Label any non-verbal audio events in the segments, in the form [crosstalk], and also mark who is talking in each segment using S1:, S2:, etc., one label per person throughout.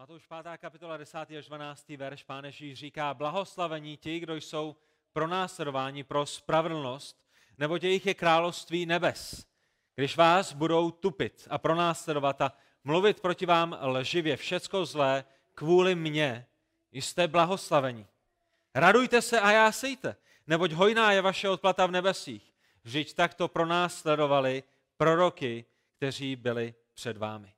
S1: Matouš 5. kapitola 10. až 12. verš, pán Ježíš říká, blahoslavení ti, kdo jsou pronásledováni pro spravedlnost, nebo jejich je království nebes. Když vás budou tupit a pronásledovat a mluvit proti vám lživě všecko zlé kvůli mně, jste blahoslavení. Radujte se a jásejte, neboť hojná je vaše odplata v nebesích. Vždyť takto pronásledovali proroky, kteří byli před vámi.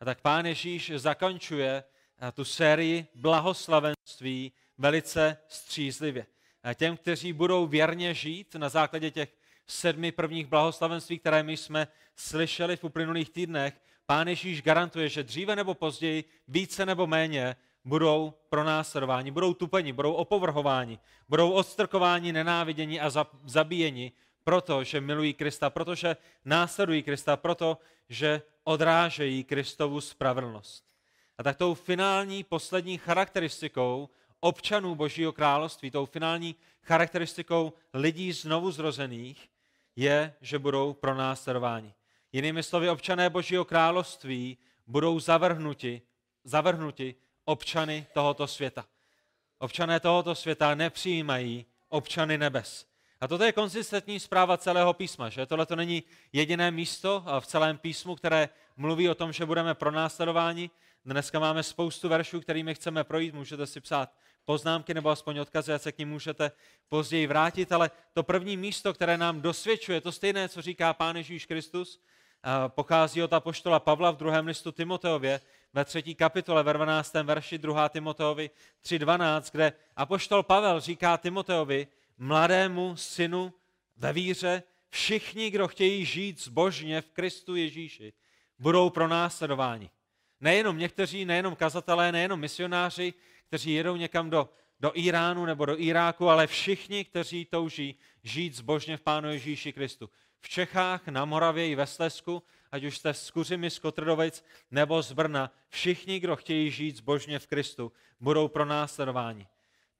S1: A tak pán Ježíš zakončuje eh, tu sérii blahoslavenství velice střízlivě. A těm, kteří budou věrně žít na základě těch sedmi prvních blahoslavenství, které my jsme slyšeli v uplynulých týdnech, pán Ježíš garantuje, že dříve nebo později, více nebo méně, budou pronásledováni, budou tupeni, budou opovrhováni, budou odstrkováni, nenáviděni a zabíjeni, protože milují Krista, protože následují Krista, proto, že odrážejí Kristovu spravedlnost. A tak tou finální, poslední charakteristikou občanů Božího království, tou finální charakteristikou lidí znovu zrozených, je, že budou pronásledováni. Jinými slovy, občané Božího království budou zavrhnuti, zavrhnuti občany tohoto světa. Občané tohoto světa nepřijímají občany nebes. A toto je konzistentní zpráva celého písma, že? Tohle to není jediné místo v celém písmu, které mluví o tom, že budeme pronásledováni. Dneska máme spoustu veršů, kterými chceme projít, můžete si psát poznámky nebo aspoň odkazy, a se k ním můžete později vrátit, ale to první místo, které nám dosvědčuje, to stejné, co říká Pán Ježíš Kristus, pochází od apoštola Pavla v druhém listu Timoteově, ve třetí kapitole, ve 12. verši 2. Timoteovi 3.12, kde apoštol Pavel říká Timoteovi, mladému synu ve víře, všichni, kdo chtějí žít zbožně v Kristu Ježíši, budou pronásledováni. Nejenom někteří, nejenom kazatelé, nejenom misionáři, kteří jedou někam do, do Iránu nebo do Iráku, ale všichni, kteří touží žít zbožně v Pánu Ježíši Kristu. V Čechách, na Moravě i ve Slesku, ať už jste z Kuřimy, z Kotrdovic nebo z Brna, všichni, kdo chtějí žít zbožně v Kristu, budou pronásledováni.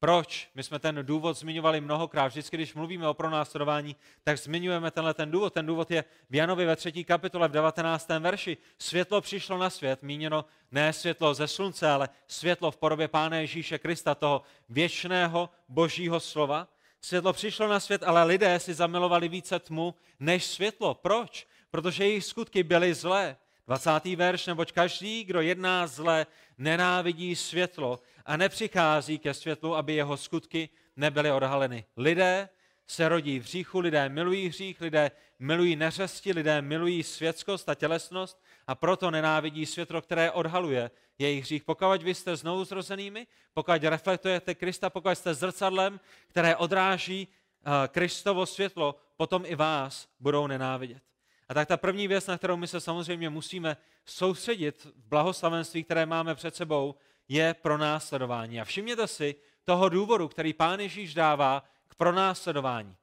S1: Proč? My jsme ten důvod zmiňovali mnohokrát. Vždycky, když mluvíme o pronásledování, tak zmiňujeme tenhle ten důvod. Ten důvod je v Janovi ve třetí kapitole v 19. verši. Světlo přišlo na svět, míněno ne světlo ze slunce, ale světlo v podobě Pána Ježíše Krista, toho věčného božího slova. Světlo přišlo na svět, ale lidé si zamilovali více tmu než světlo. Proč? Protože jejich skutky byly zlé. 20. verš, neboť každý, kdo jedná zle, nenávidí světlo a nepřichází ke světlu, aby jeho skutky nebyly odhaleny. Lidé se rodí v hříchu, lidé milují hřích, lidé milují neřesti, lidé milují světskost a tělesnost a proto nenávidí světlo, které odhaluje jejich hřích. Pokud vy jste znovu zrozenými, pokud reflektujete Krista, pokud jste zrcadlem, které odráží eh, Kristovo světlo, potom i vás budou nenávidět. Tak ta první věc, na kterou my se samozřejmě musíme soustředit v blahoslavenství, které máme před sebou, je pronásledování. A všimněte si toho důvodu, který Pán Ježíš dává k pronásledování.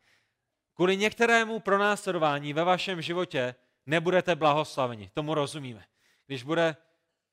S1: Kvůli některému pronásledování ve vašem životě nebudete blahoslaveni. Tomu rozumíme. Když bude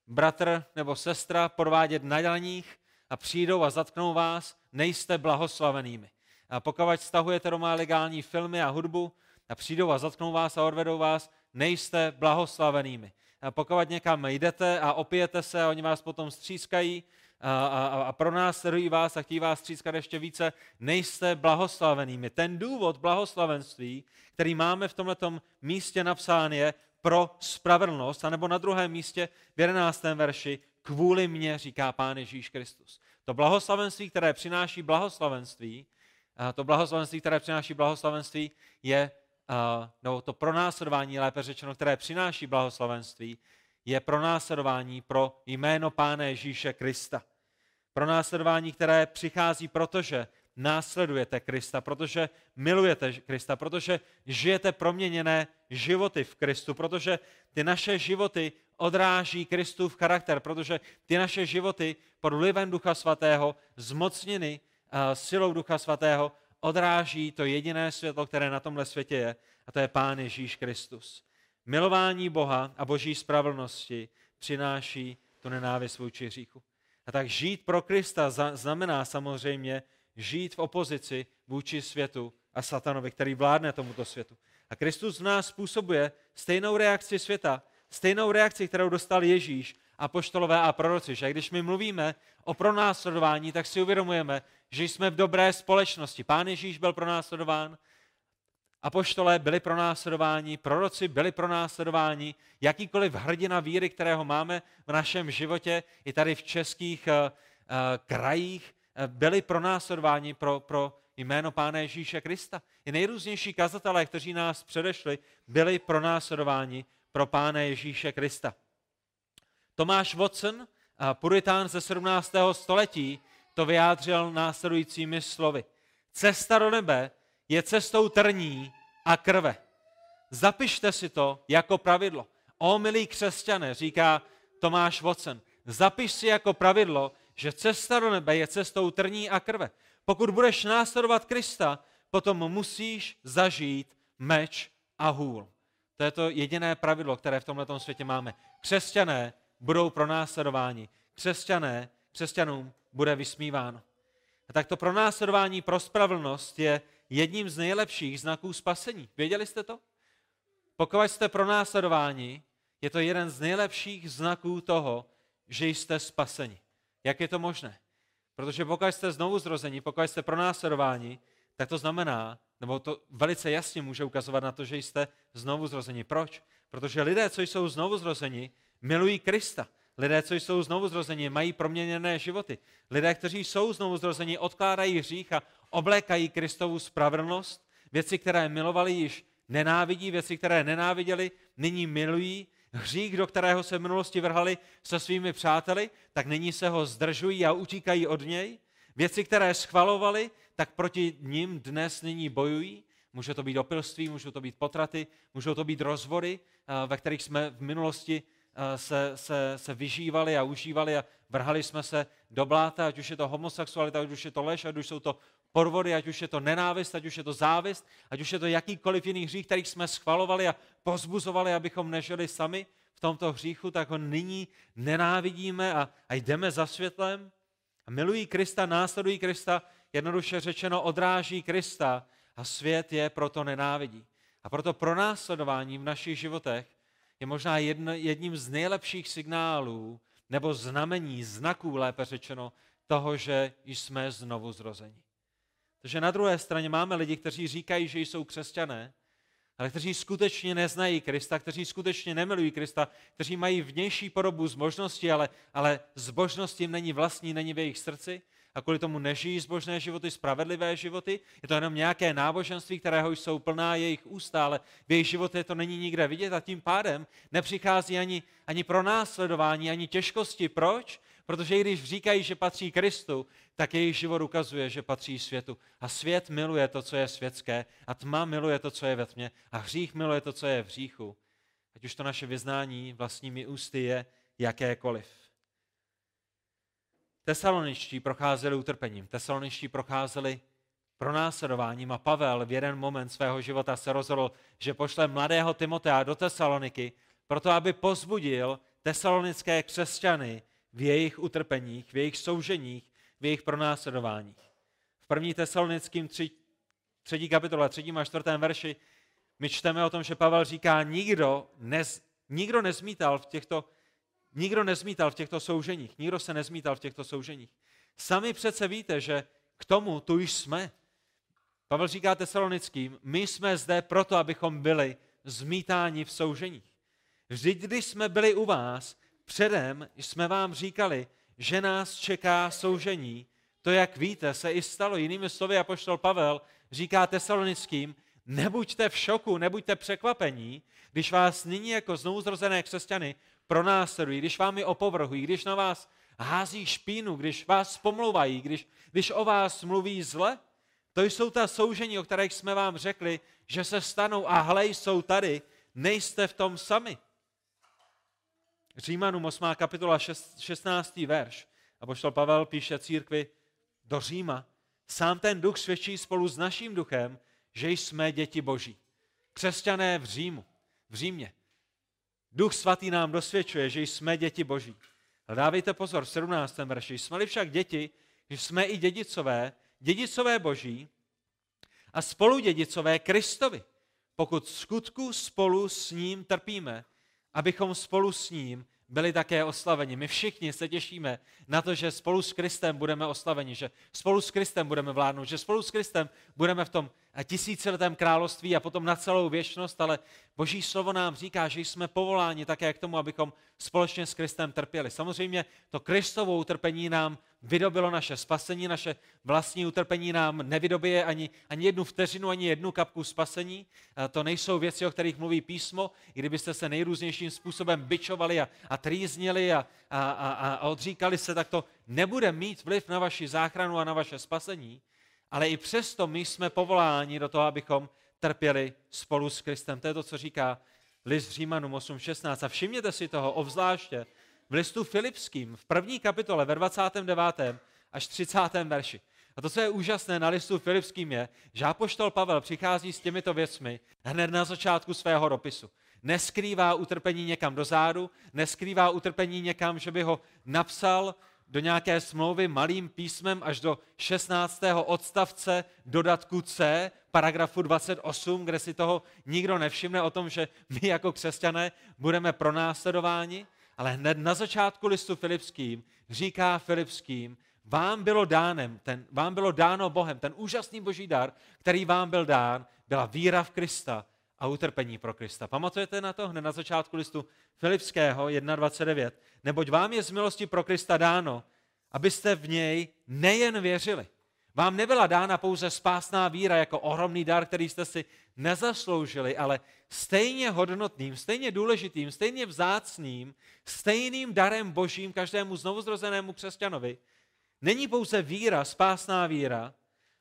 S1: bratr nebo sestra podvádět na daních a přijdou a zatknou vás, nejste blahoslavenými. A pokud stahujete doma legální filmy a hudbu a přijdou a zatknou vás a odvedou vás, nejste blahoslavenými pokud někam jdete a opijete se a oni vás potom střískají a, a, a pronásledují vás a chtějí vás střískat ještě více, nejste blahoslavenými. Ten důvod blahoslavenství, který máme v tomto místě napsán, je pro spravedlnost, anebo na druhém místě v 11. verši kvůli mně, říká Pán Ježíš Kristus. To blahoslavenství, které přináší blahoslavenství, to blahoslavenství, které přináší blahoslavenství, je nebo to pronásledování, lépe řečeno, které přináší blahoslavenství, je pronásledování pro jméno Pána Ježíše Krista. Pronásledování, které přichází, protože následujete Krista, protože milujete Krista, protože žijete proměněné životy v Kristu, protože ty naše životy odráží Kristův charakter, protože ty naše životy pod vlivem Ducha Svatého, zmocněny silou Ducha Svatého, odráží to jediné světlo, které na tomhle světě je, a to je Pán Ježíš Kristus. Milování Boha a Boží spravedlnosti přináší tu nenávist vůči hříchu. A tak žít pro Krista znamená samozřejmě žít v opozici vůči světu a satanovi, který vládne tomuto světu. A Kristus v nás způsobuje stejnou reakci světa, stejnou reakci, kterou dostal Ježíš apoštolové a proroci. Že když my mluvíme o pronásledování, tak si uvědomujeme, že jsme v dobré společnosti. Pán Ježíš byl pronásledován, apoštolé byli pronásledováni, proroci byli pronásledováni, jakýkoliv hrdina víry, kterého máme v našem životě, i tady v českých uh, uh, krajích, uh, byli pronásledováni pro, pro jméno Pána Ježíše Krista. I nejrůznější kazatelé, kteří nás předešli, byli pronásledováni pro Pána Ježíše Krista. Tomáš Watson, puritán ze 17. století, to vyjádřil následujícími slovy. Cesta do nebe je cestou trní a krve. Zapište si to jako pravidlo. O milí křesťané, říká Tomáš Watson, zapiš si jako pravidlo, že cesta do nebe je cestou trní a krve. Pokud budeš následovat Krista, potom musíš zažít meč a hůl. To je to jediné pravidlo, které v tomto světě máme. Křesťané budou pronásledováni. Křesťané, křesťanům bude vysmíváno. A tak to pronásledování pro spravedlnost je jedním z nejlepších znaků spasení. Věděli jste to? Pokud jste pronásledováni, je to jeden z nejlepších znaků toho, že jste spaseni. Jak je to možné? Protože pokud jste znovu zrození, pokud jste pronásledováni, tak to znamená, nebo to velice jasně může ukazovat na to, že jste znovu zrození. Proč? Protože lidé, co jsou znovu zrození, milují Krista. Lidé, co jsou znovu zrození, mají proměněné životy. Lidé, kteří jsou znovu zrození, odkládají hřích a oblékají Kristovu spravedlnost. Věci, které milovali, již nenávidí, věci, které nenáviděli, nyní milují. Hřích, do kterého se v minulosti vrhali se svými přáteli, tak nyní se ho zdržují a utíkají od něj. Věci, které schvalovali, tak proti ním dnes nyní bojují. Může to být opilství, můžou to být potraty, můžou to být rozvory, eh, ve kterých jsme v minulosti se, se, se vyžívali a užívali a vrhali jsme se do bláta, ať už je to homosexualita, ať už je to lež, ať už jsou to podvody, ať už je to nenávist, ať už je to závist, ať už je to jakýkoliv jiný hřích, který jsme schvalovali a pozbuzovali, abychom nežili sami v tomto hříchu, tak ho nyní nenávidíme a, a jdeme za světlem. A milují Krista, následují Krista, jednoduše řečeno odráží Krista a svět je proto nenávidí. A proto pronásledování v našich životech je možná jedním z nejlepších signálů nebo znamení, znaků, lépe řečeno, toho, že jsme znovu zrození. Takže na druhé straně máme lidi, kteří říkají, že jsou křesťané, ale kteří skutečně neznají Krista, kteří skutečně nemilují Krista, kteří mají vnější podobu zbožnosti, ale, ale zbožnost jim není vlastní, není v jejich srdci a kvůli tomu nežijí zbožné životy, spravedlivé životy. Je to jenom nějaké náboženství, kterého jsou plná jejich ústa, ale v jejich životě to není nikde vidět a tím pádem nepřichází ani, ani pro následování, ani těžkosti. Proč? Protože i když říkají, že patří Kristu, tak jejich život ukazuje, že patří světu. A svět miluje to, co je světské, a tma miluje to, co je ve tmě, a hřích miluje to, co je v hříchu. Ať už to naše vyznání vlastními ústy je jakékoliv. Tesaloničtí procházeli utrpením, tesaloničtí procházeli pronásledováním a Pavel v jeden moment svého života se rozhodl, že pošle mladého Timotea do Tesaloniky, proto aby pozbudil tesalonické křesťany v jejich utrpeních, v jejich souženích, v jejich pronásledováních. V první tesalonickým tři, třetí kapitole, třetím a čtvrtém verši my čteme o tom, že Pavel říká, nikdo, nez, nikdo nezmítal v těchto Nikdo nezmítal v těchto souženích, nikdo se nezmítal v těchto souženích. Sami přece víte, že k tomu tu již jsme. Pavel říká tesalonickým, my jsme zde proto, abychom byli zmítáni v souženích. Vždyť, když jsme byli u vás, předem jsme vám říkali, že nás čeká soužení. To, jak víte, se i stalo. Jinými slovy, apoštol Pavel říká tesalonickým, nebuďte v šoku, nebuďte překvapení, když vás nyní jako znouzrozené křesťany pronásledují, když vám je opovrhují, když na vás hází špínu, když vás pomlouvají, když, když o vás mluví zle, to jsou ta soužení, o kterých jsme vám řekli, že se stanou a hle, jsou tady, nejste v tom sami. Římanům 8. kapitola 16. verš. A poštol Pavel píše církvi do Říma. Sám ten duch svědčí spolu s naším duchem, že jsme děti boží. Křesťané v Římu, v Římě. Duch svatý nám dosvědčuje, že jsme děti boží. Dávejte pozor, v 17. verši. Jsme-li však děti, že jsme i dědicové, dědicové boží a spolu dědicové Kristovi, pokud skutku spolu s ním trpíme, abychom spolu s ním byli také oslaveni. My všichni se těšíme na to, že spolu s Kristem budeme oslaveni, že spolu s Kristem budeme vládnout, že spolu s Kristem budeme v tom tisíciletém království a potom na celou věčnost, ale Boží slovo nám říká, že jsme povoláni také k tomu, abychom společně s Kristem trpěli. Samozřejmě to Kristovo utrpení nám vydobilo naše spasení, naše vlastní utrpení nám nevydobije ani, ani jednu vteřinu, ani jednu kapku spasení. A to nejsou věci, o kterých mluví písmo. I kdybyste se nejrůznějším způsobem byčovali a, a trýznili a, a, a, a odříkali se, tak to nebude mít vliv na vaši záchranu a na vaše spasení. Ale i přesto my jsme povoláni do toho, abychom trpěli spolu s Kristem. To je to, co říká list Římanům 8.16. A všimněte si toho obzvláště v listu Filipským, v první kapitole, ve 29. až 30. verši. A to, co je úžasné na listu Filipským, je, že apoštol Pavel přichází s těmito věcmi hned na začátku svého dopisu. Neskrývá utrpení někam dozadu, neskrývá utrpení někam, že by ho napsal do nějaké smlouvy malým písmem až do 16. odstavce dodatku C, paragrafu 28, kde si toho nikdo nevšimne o tom, že my jako křesťané budeme pronásledováni, ale hned na začátku listu Filipským říká Filipským, vám bylo, dánem, ten, vám bylo dáno Bohem, ten úžasný boží dar, který vám byl dán, byla víra v Krista a utrpení pro Krista. Pamatujete na to hned na začátku listu Filipského 1.29? Neboť vám je z milosti pro Krista dáno, abyste v něj nejen věřili. Vám nebyla dána pouze spásná víra jako ohromný dar, který jste si nezasloužili, ale stejně hodnotným, stejně důležitým, stejně vzácným, stejným darem božím každému znovuzrozenému křesťanovi. Není pouze víra, spásná víra,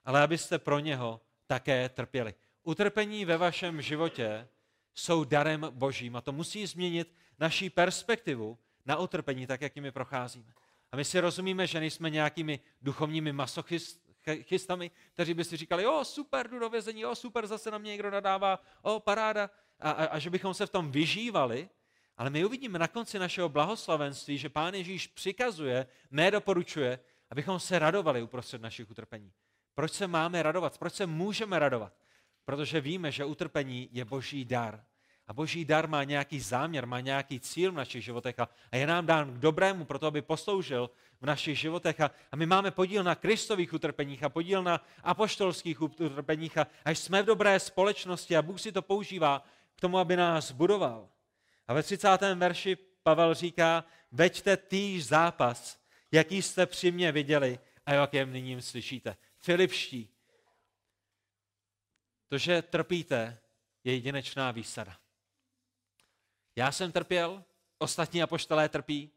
S1: ale abyste pro něho také trpěli. Utrpení ve vašem životě jsou darem božím a to musí změnit naší perspektivu na utrpení, tak jak jimi procházíme. A my si rozumíme, že nejsme nějakými duchovními masochistami, kteří by si říkali, o super, jdu do vězení, o super, zase na mě někdo nadává, o paráda, a, a, a že bychom se v tom vyžívali, ale my uvidíme na konci našeho blahoslavenství, že Pán Ježíš přikazuje, nedoporučuje, abychom se radovali uprostřed našich utrpení. Proč se máme radovat? Proč se můžeme radovat? Protože víme, že utrpení je boží dar. A boží dar má nějaký záměr, má nějaký cíl v našich životech a, je nám dán k dobrému, proto aby posloužil v našich životech. A, my máme podíl na kristových utrpeních a podíl na apoštolských utrpeních a, a jsme v dobré společnosti a Bůh si to používá k tomu, aby nás budoval. A ve 30. verši Pavel říká, veďte týž zápas, jaký jste při mně viděli a jakém nyní slyšíte. Filipští. To, že trpíte, je jedinečná výsada. Já jsem trpěl, ostatní apoštolé trpí.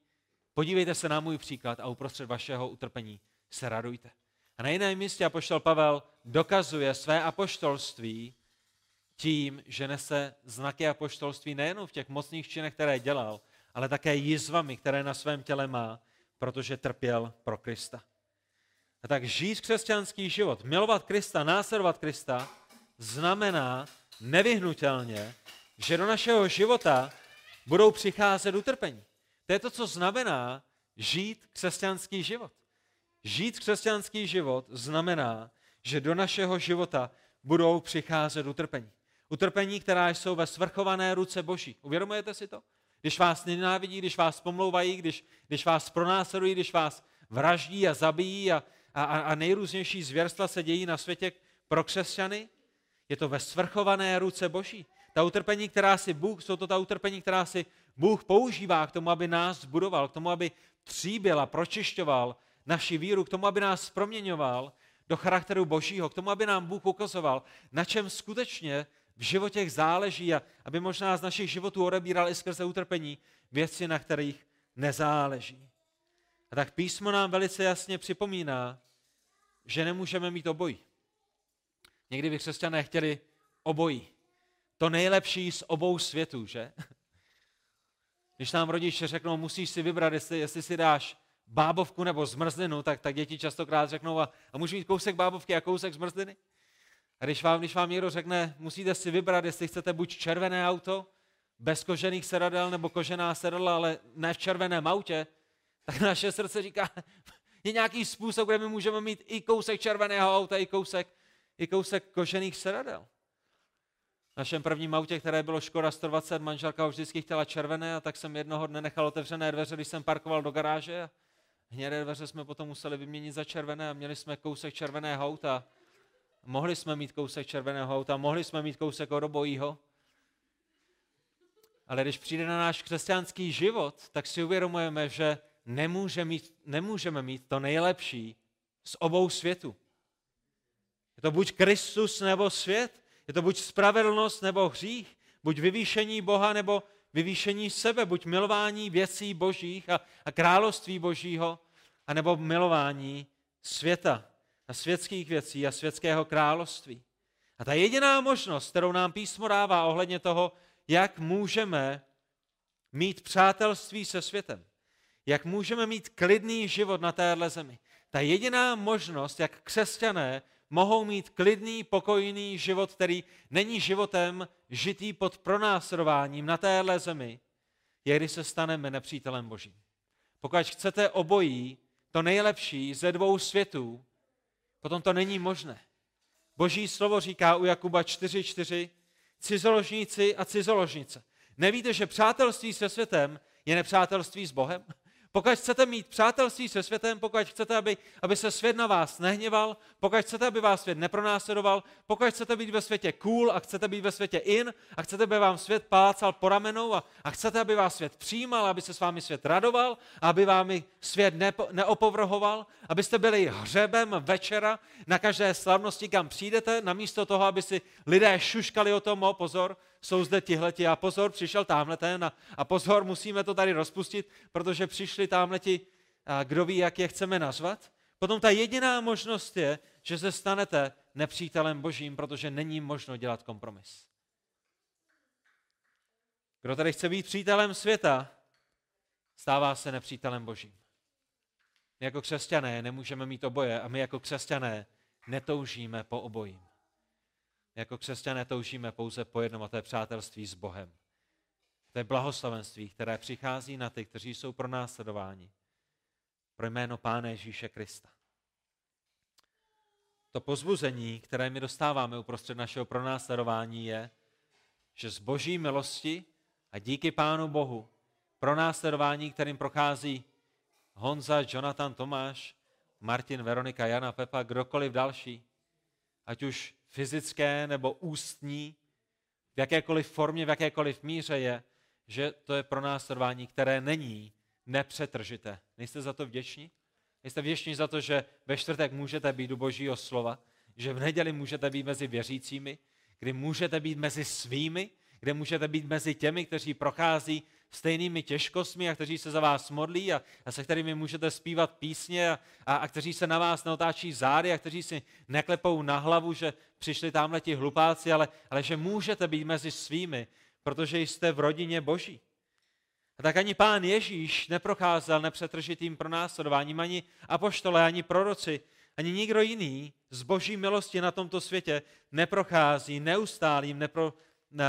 S1: Podívejte se na můj příklad a uprostřed vašeho utrpení se radujte. A na jiném místě apoštol Pavel dokazuje své apoštolství tím, že nese znaky apoštolství nejen v těch mocných činech, které dělal, ale také jizvami, které na svém těle má, protože trpěl pro Krista. A tak žít křesťanský život, milovat Krista, následovat Krista, znamená nevyhnutelně, že do našeho života budou přicházet utrpení. To je to, co znamená žít křesťanský život. Žít křesťanský život znamená, že do našeho života budou přicházet utrpení. Utrpení, která jsou ve svrchované ruce Boží. Uvědomujete si to? Když vás nenávidí, když vás pomlouvají, když, když vás pronásledují, když vás vraždí a zabijí a, a, a nejrůznější zvěrstva se dějí na světě pro křesťany, je to ve svrchované ruce Boží. Ta utrpení, která si Bůh, jsou to ta utrpení, která si Bůh používá k tomu, aby nás budoval, k tomu, aby tříbil a pročišťoval naši víru, k tomu, aby nás proměňoval do charakteru Božího, k tomu, aby nám Bůh ukazoval, na čem skutečně v životech záleží a aby možná z našich životů odebíral i skrze utrpení věci, na kterých nezáleží. A tak písmo nám velice jasně připomíná, že nemůžeme mít obojí. Někdy by křesťané chtěli obojí to nejlepší z obou světů, že? [laughs] Když nám rodiče řeknou, musíš si vybrat, jestli, jestli si dáš bábovku nebo zmrzlinu, tak, tak děti častokrát řeknou, a, a můžu mít kousek bábovky a kousek zmrzliny? A když vám, když vám někdo řekne, musíte si vybrat, jestli chcete buď červené auto, bez kožených sedadel, nebo kožená sedadla, ale ne v červeném autě, tak naše srdce říká, je nějaký způsob, kde my můžeme mít i kousek červeného auta, i kousek, i kousek kožených sedadel. V našem prvním autě, které bylo Škoda 120, manželka už vždycky chtěla červené a tak jsem jednoho dne nechal otevřené dveře, když jsem parkoval do garáže a hnědé dveře jsme potom museli vyměnit za červené a měli jsme kousek červeného auta. Mohli jsme mít kousek červeného auta, mohli jsme mít kousek obojího. Ale když přijde na náš křesťanský život, tak si uvědomujeme, že nemůže mít, nemůžeme mít to nejlepší z obou světů. Je to buď Kristus nebo svět, je to buď spravedlnost nebo hřích, buď vyvýšení Boha nebo vyvýšení sebe, buď milování věcí božích a, a království božího, anebo milování světa a světských věcí a světského království. A ta jediná možnost, kterou nám písmo dává ohledně toho, jak můžeme mít přátelství se světem, jak můžeme mít klidný život na téhle zemi. Ta jediná možnost, jak křesťané mohou mít klidný, pokojný život, který není životem žitý pod pronásledováním na téhle zemi, je, když se staneme nepřítelem Božím. Pokud chcete obojí, to nejlepší ze dvou světů, potom to není možné. Boží slovo říká u Jakuba 4.4, cizoložníci a cizoložnice. Nevíte, že přátelství se světem je nepřátelství s Bohem? Pokud chcete mít přátelství se světem, pokud chcete, aby, aby se svět na vás nehněval, pokud chcete, aby vás svět nepronásledoval, pokud chcete být ve světě cool a chcete být ve světě in a chcete, aby vám svět plácal po ramenou a, a chcete, aby vás svět přijímal, aby se s vámi svět radoval, aby vám svět nepo, neopovrhoval, abyste byli hřebem večera na každé slavnosti, kam přijdete, namísto toho, aby si lidé šuškali o tom, o pozor, jsou zde tihleti a pozor, přišel tamhle ten a, a pozor, musíme to tady rozpustit, protože přišli tamhleti, a kdo ví, jak je chceme nazvat. Potom ta jediná možnost je, že se stanete nepřítelem božím, protože není možno dělat kompromis. Kdo tady chce být přítelem světa, stává se nepřítelem božím. My jako křesťané nemůžeme mít oboje a my jako křesťané netoužíme po obojím. Jako křesťané toužíme pouze po jednom a to je přátelství s Bohem. To je blahoslavenství, které přichází na ty, kteří jsou pro následování. Pro jméno Pána Ježíše Krista. To pozbuzení, které my dostáváme uprostřed našeho pronásledování, je, že z boží milosti a díky Pánu Bohu pro následování, kterým prochází Honza, Jonathan, Tomáš, Martin, Veronika, Jana, Pepa, kdokoliv další, ať už fyzické nebo ústní, v jakékoliv formě, v jakékoliv míře je, že to je pro následování, které není nepřetržité. Nejste za to vděční? Nejste vděční za to, že ve čtvrtek můžete být u božího slova, že v neděli můžete být mezi věřícími, kdy můžete být mezi svými, kde můžete být mezi těmi, kteří prochází stejnými těžkostmi a kteří se za vás modlí a, a se kterými můžete zpívat písně a, a, a kteří se na vás neotáčí zády a kteří si neklepou na hlavu, že přišli tamhle ti hlupáci, ale, ale že můžete být mezi svými, protože jste v rodině Boží. A tak ani pán Ježíš neprocházel nepřetržitým pronásledováním, ani apoštole, ani proroci, ani nikdo jiný z boží milosti na tomto světě neprochází neustálým, nepro, ne,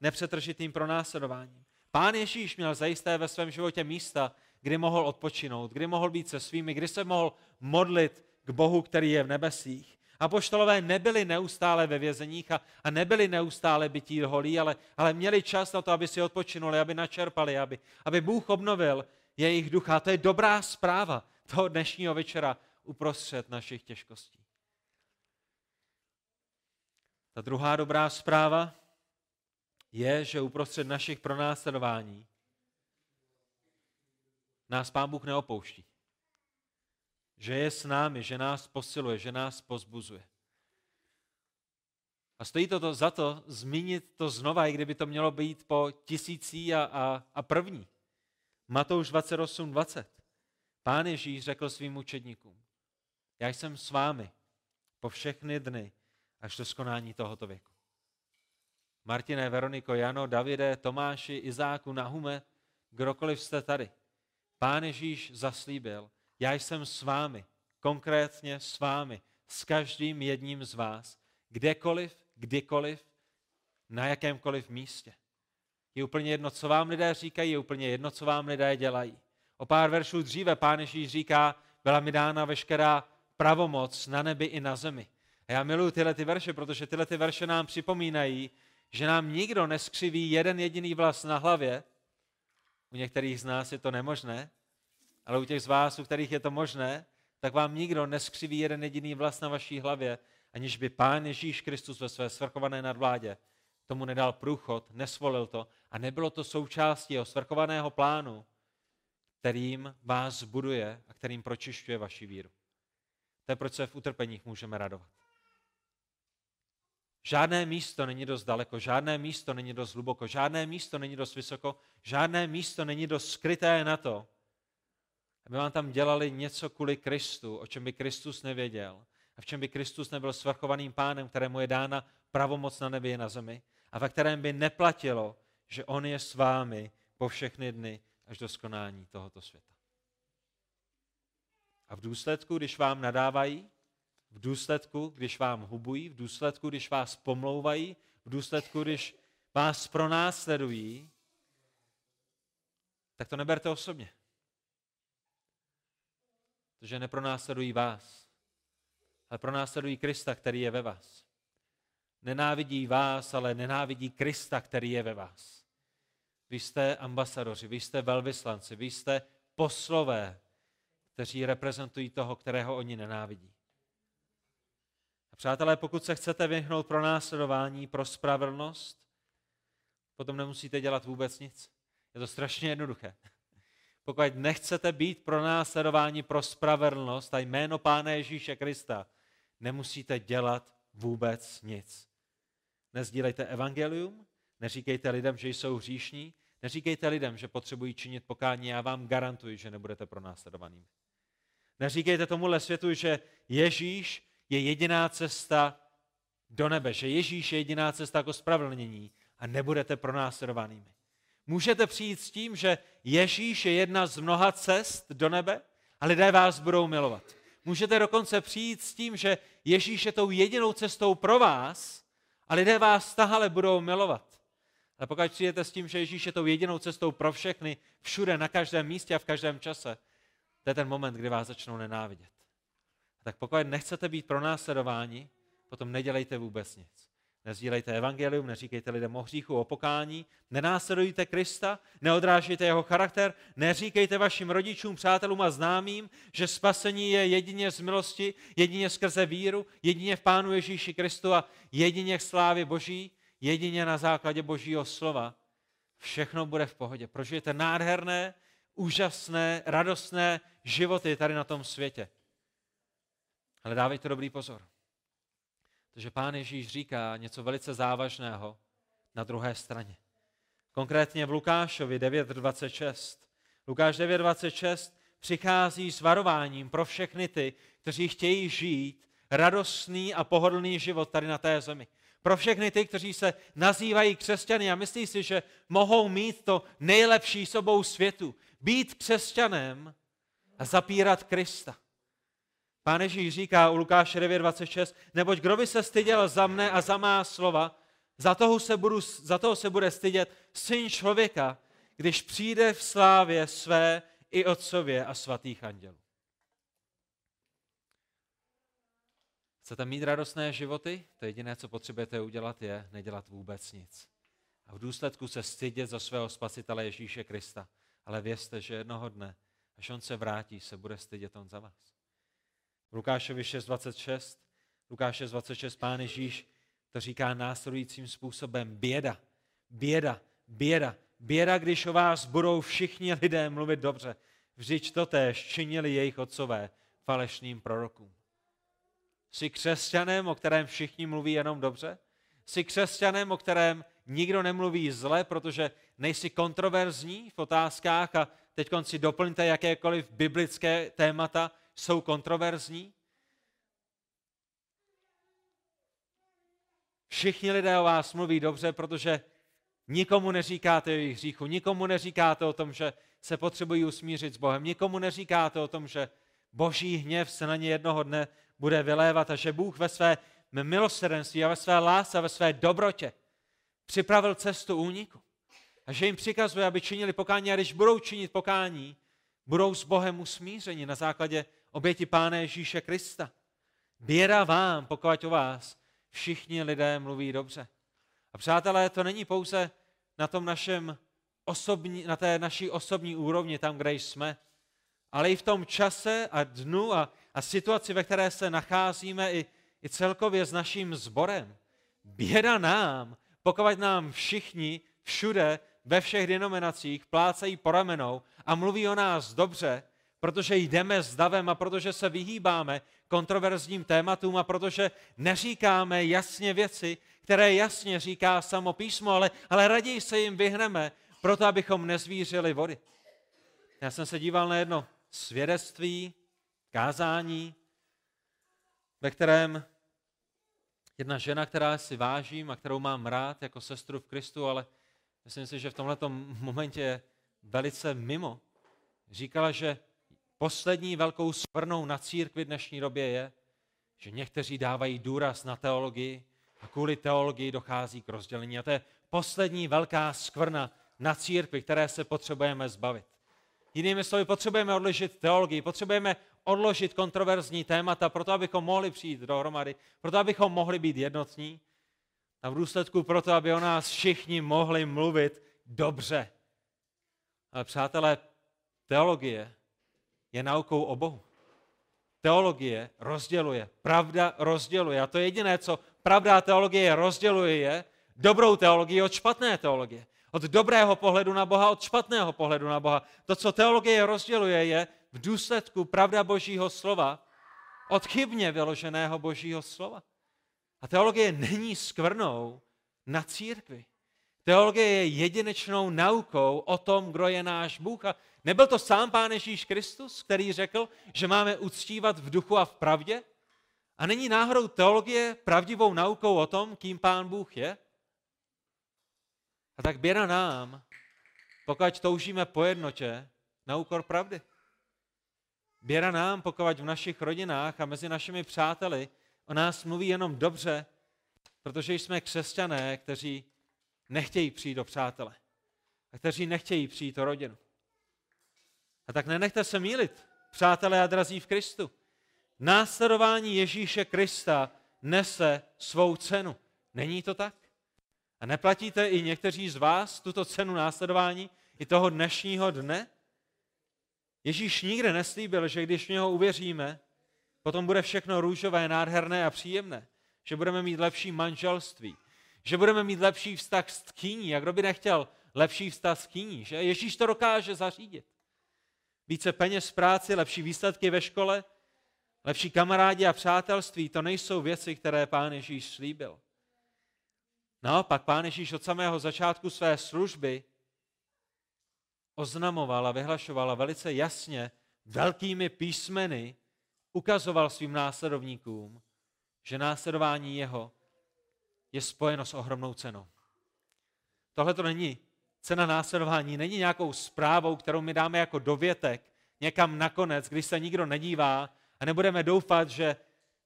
S1: nepřetržitým pronásledováním. Pán Ježíš měl zajisté ve svém životě místa, kdy mohl odpočinout, kdy mohl být se svými, kdy se mohl modlit k Bohu, který je v nebesích. A poštolové nebyli neustále ve vězeních a, a nebyli neustále bytí holí, ale, ale měli čas na to, aby si odpočinuli, aby načerpali, aby, aby Bůh obnovil jejich ducha. A to je dobrá zpráva toho dnešního večera uprostřed našich těžkostí. Ta druhá dobrá zpráva je, že uprostřed našich pronásledování nás Pán Bůh neopouští. Že je s námi, že nás posiluje, že nás pozbuzuje. A stojí to za to zmínit to znova, i kdyby to mělo být po tisící a, a, a první. Matouš 28, 20. Pán Ježíš řekl svým učedníkům, já jsem s vámi po všechny dny až do skonání tohoto věku. Martine, Veroniko, Jano, Davide, Tomáši, Izáku, Nahume, kdokoliv jste tady. Pán Ježíš zaslíbil, já jsem s vámi, konkrétně s vámi, s každým jedním z vás, kdekoliv, kdykoliv, na jakémkoliv místě. Je úplně jedno, co vám lidé říkají, je úplně jedno, co vám lidé dělají. O pár veršů dříve pán Ježíš říká, byla mi dána veškerá pravomoc na nebi i na zemi. A já miluji tyhle ty verše, protože tyhle ty verše nám připomínají, že nám nikdo neskřiví jeden jediný vlas na hlavě. U některých z nás je to nemožné, ale u těch z vás, u kterých je to možné, tak vám nikdo neskřiví jeden jediný vlas na vaší hlavě, aniž by Pán Ježíš Kristus ve své svrchované nadvládě tomu nedal průchod, nesvolil to a nebylo to součástí jeho svrchovaného plánu, kterým vás buduje a kterým pročišťuje vaši víru. To je proč se v utrpeních můžeme radovat. Žádné místo není dost daleko, žádné místo není dost hluboko, žádné místo není dost vysoko, žádné místo není dost skryté na to, aby vám tam dělali něco kvůli Kristu, o čem by Kristus nevěděl a v čem by Kristus nebyl svrchovaným pánem, kterému je dána pravomoc na nebi i na zemi a ve kterém by neplatilo, že on je s vámi po všechny dny až do skonání tohoto světa. A v důsledku, když vám nadávají, v důsledku, když vám hubují, v důsledku, když vás pomlouvají, v důsledku, když vás pronásledují, tak to neberte osobně. Protože nepronásledují vás, ale pronásledují Krista, který je ve vás. Nenávidí vás, ale nenávidí Krista, který je ve vás. Vy jste ambasadoři, vy jste velvyslanci, vy jste poslové, kteří reprezentují toho, kterého oni nenávidí. Přátelé, pokud se chcete vyhnout pro následování, pro spravedlnost, potom nemusíte dělat vůbec nic. Je to strašně jednoduché. Pokud nechcete být pro následování pro spravedlnost a jméno Pána Ježíše Krista, nemusíte dělat vůbec nic. Nezdílejte evangelium, neříkejte lidem, že jsou hříšní, neříkejte lidem, že potřebují činit pokání, já vám garantuji, že nebudete pronásledovanými. Neříkejte tomuhle světu, že Ježíš je jediná cesta do nebe, že Ježíš je jediná cesta k ospravedlnění a nebudete pronásledovanými. Můžete přijít s tím, že Ježíš je jedna z mnoha cest do nebe a lidé vás budou milovat. Můžete dokonce přijít s tím, že Ježíš je tou jedinou cestou pro vás a lidé vás stahale budou milovat. Ale pokud přijete s tím, že Ježíš je tou jedinou cestou pro všechny, všude, na každém místě a v každém čase, to je ten moment, kdy vás začnou nenávidět. Tak pokud nechcete být pronásledováni, potom nedělejte vůbec nic. Nezdílejte evangelium, neříkejte lidem o hříchu, o pokání, nenásledujte Krista, neodrážejte jeho charakter, neříkejte vašim rodičům, přátelům a známým, že spasení je jedině z milosti, jedině skrze víru, jedině v Pánu Ježíši Kristu a jedině k slávě Boží, jedině na základě Božího slova. Všechno bude v pohodě. Prožijete nádherné, úžasné, radostné životy tady na tom světě. Ale dávejte dobrý pozor. Protože pán Ježíš říká něco velice závažného na druhé straně. Konkrétně v Lukášovi 9.26. Lukáš 9.26 přichází s varováním pro všechny ty, kteří chtějí žít radostný a pohodlný život tady na té zemi. Pro všechny ty, kteří se nazývají křesťany a myslí si, že mohou mít to nejlepší sobou světu. Být křesťanem a zapírat Krista. Pán Ježíš říká u Lukáše 9.26, neboť kdo by se styděl za mne a za má slova, za toho, se budu, za toho se bude stydět syn člověka, když přijde v slávě své i otcově a svatých andělů. Chcete mít radostné životy? To jediné, co potřebujete udělat, je nedělat vůbec nic. A v důsledku se stydět za svého spasitele Ježíše Krista. Ale vězte, že jednoho dne, až on se vrátí, se bude stydět on za vás. Lukášovi 6.26, Lukáš 6.26, pán Ježíš to říká následujícím způsobem. Běda, běda, běda, běda, když o vás budou všichni lidé mluvit dobře. Vždyť to též činili jejich otcové falešným prorokům. Jsi křesťanem, o kterém všichni mluví jenom dobře? Jsi křesťanem, o kterém nikdo nemluví zle, protože nejsi kontroverzní v otázkách a teď si doplňte jakékoliv biblické témata, jsou kontroverzní? Všichni lidé o vás mluví dobře, protože nikomu neříkáte o jejich hříchu, nikomu neříkáte o tom, že se potřebují usmířit s Bohem, nikomu neříkáte o tom, že boží hněv se na ně jednoho dne bude vylévat a že Bůh ve své milosrdenství a ve své lásce a ve své dobrotě připravil cestu úniku. A že jim přikazuje, aby činili pokání a když budou činit pokání, budou s Bohem usmířeni na základě oběti Pána Ježíše Krista. Běda vám, pokud o vás všichni lidé mluví dobře. A přátelé, to není pouze na tom našem osobní, na té naší osobní úrovni, tam, kde jsme, ale i v tom čase a dnu a, a situaci, ve které se nacházíme, i, i celkově s naším sborem. Běda nám, pokud nám všichni všude, ve všech denominacích plácají po ramenou a mluví o nás dobře, protože jdeme s davem a protože se vyhýbáme kontroverzním tématům a protože neříkáme jasně věci, které jasně říká samo písmo, ale, ale raději se jim vyhneme, proto abychom nezvířili vody. Já jsem se díval na jedno svědectví, kázání, ve kterém jedna žena, která si vážím a kterou mám rád jako sestru v Kristu, ale myslím si, že v tomto momentě je velice mimo, říkala, že poslední velkou svrnou na církvi dnešní době je, že někteří dávají důraz na teologii a kvůli teologii dochází k rozdělení. A to je poslední velká skvrna na církvi, které se potřebujeme zbavit. Jinými slovy, potřebujeme odložit teologii, potřebujeme odložit kontroverzní témata, proto abychom mohli přijít dohromady, proto abychom mohli být jednotní a v důsledku proto, aby o nás všichni mohli mluvit dobře. Ale přátelé, teologie je naukou o Bohu. Teologie rozděluje, pravda rozděluje. A to je jediné, co pravda teologie rozděluje, je dobrou teologii od špatné teologie. Od dobrého pohledu na Boha, od špatného pohledu na Boha. To, co teologie rozděluje, je v důsledku pravda Božího slova od chybně vyloženého Božího slova. A teologie není skvrnou na církvi. Teologie je jedinečnou naukou o tom, kdo je náš Bůh. A nebyl to sám Pán Ježíš Kristus, který řekl, že máme uctívat v duchu a v pravdě? A není náhodou teologie pravdivou naukou o tom, kým Pán Bůh je? A tak běda nám, pokud toužíme po jednotě, na úkor pravdy. Běda nám, pokud v našich rodinách a mezi našimi přáteli o nás mluví jenom dobře, protože jsme křesťané, kteří nechtějí přijít do přátele a kteří nechtějí přijít do rodinu. A tak nenechte se mílit, přátelé a drazí v Kristu. Následování Ježíše Krista nese svou cenu. Není to tak? A neplatíte i někteří z vás tuto cenu následování i toho dnešního dne? Ježíš nikde neslíbil, že když v něho uvěříme, potom bude všechno růžové, nádherné a příjemné. Že budeme mít lepší manželství, že budeme mít lepší vztah s tkýní. A kdo by nechtěl lepší vztah s tkýní? Že Ježíš to dokáže zařídit. Více peněz v práci, lepší výsledky ve škole, lepší kamarádi a přátelství, to nejsou věci, které pán Ježíš slíbil. Naopak, pán Ježíš od samého začátku své služby oznamoval a vyhlašoval velice jasně velkými písmeny ukazoval svým následovníkům, že následování jeho je spojeno s ohromnou cenou. Tohle to není cena následování, není nějakou zprávou, kterou my dáme jako dovětek někam nakonec, když se nikdo nedívá a nebudeme doufat, že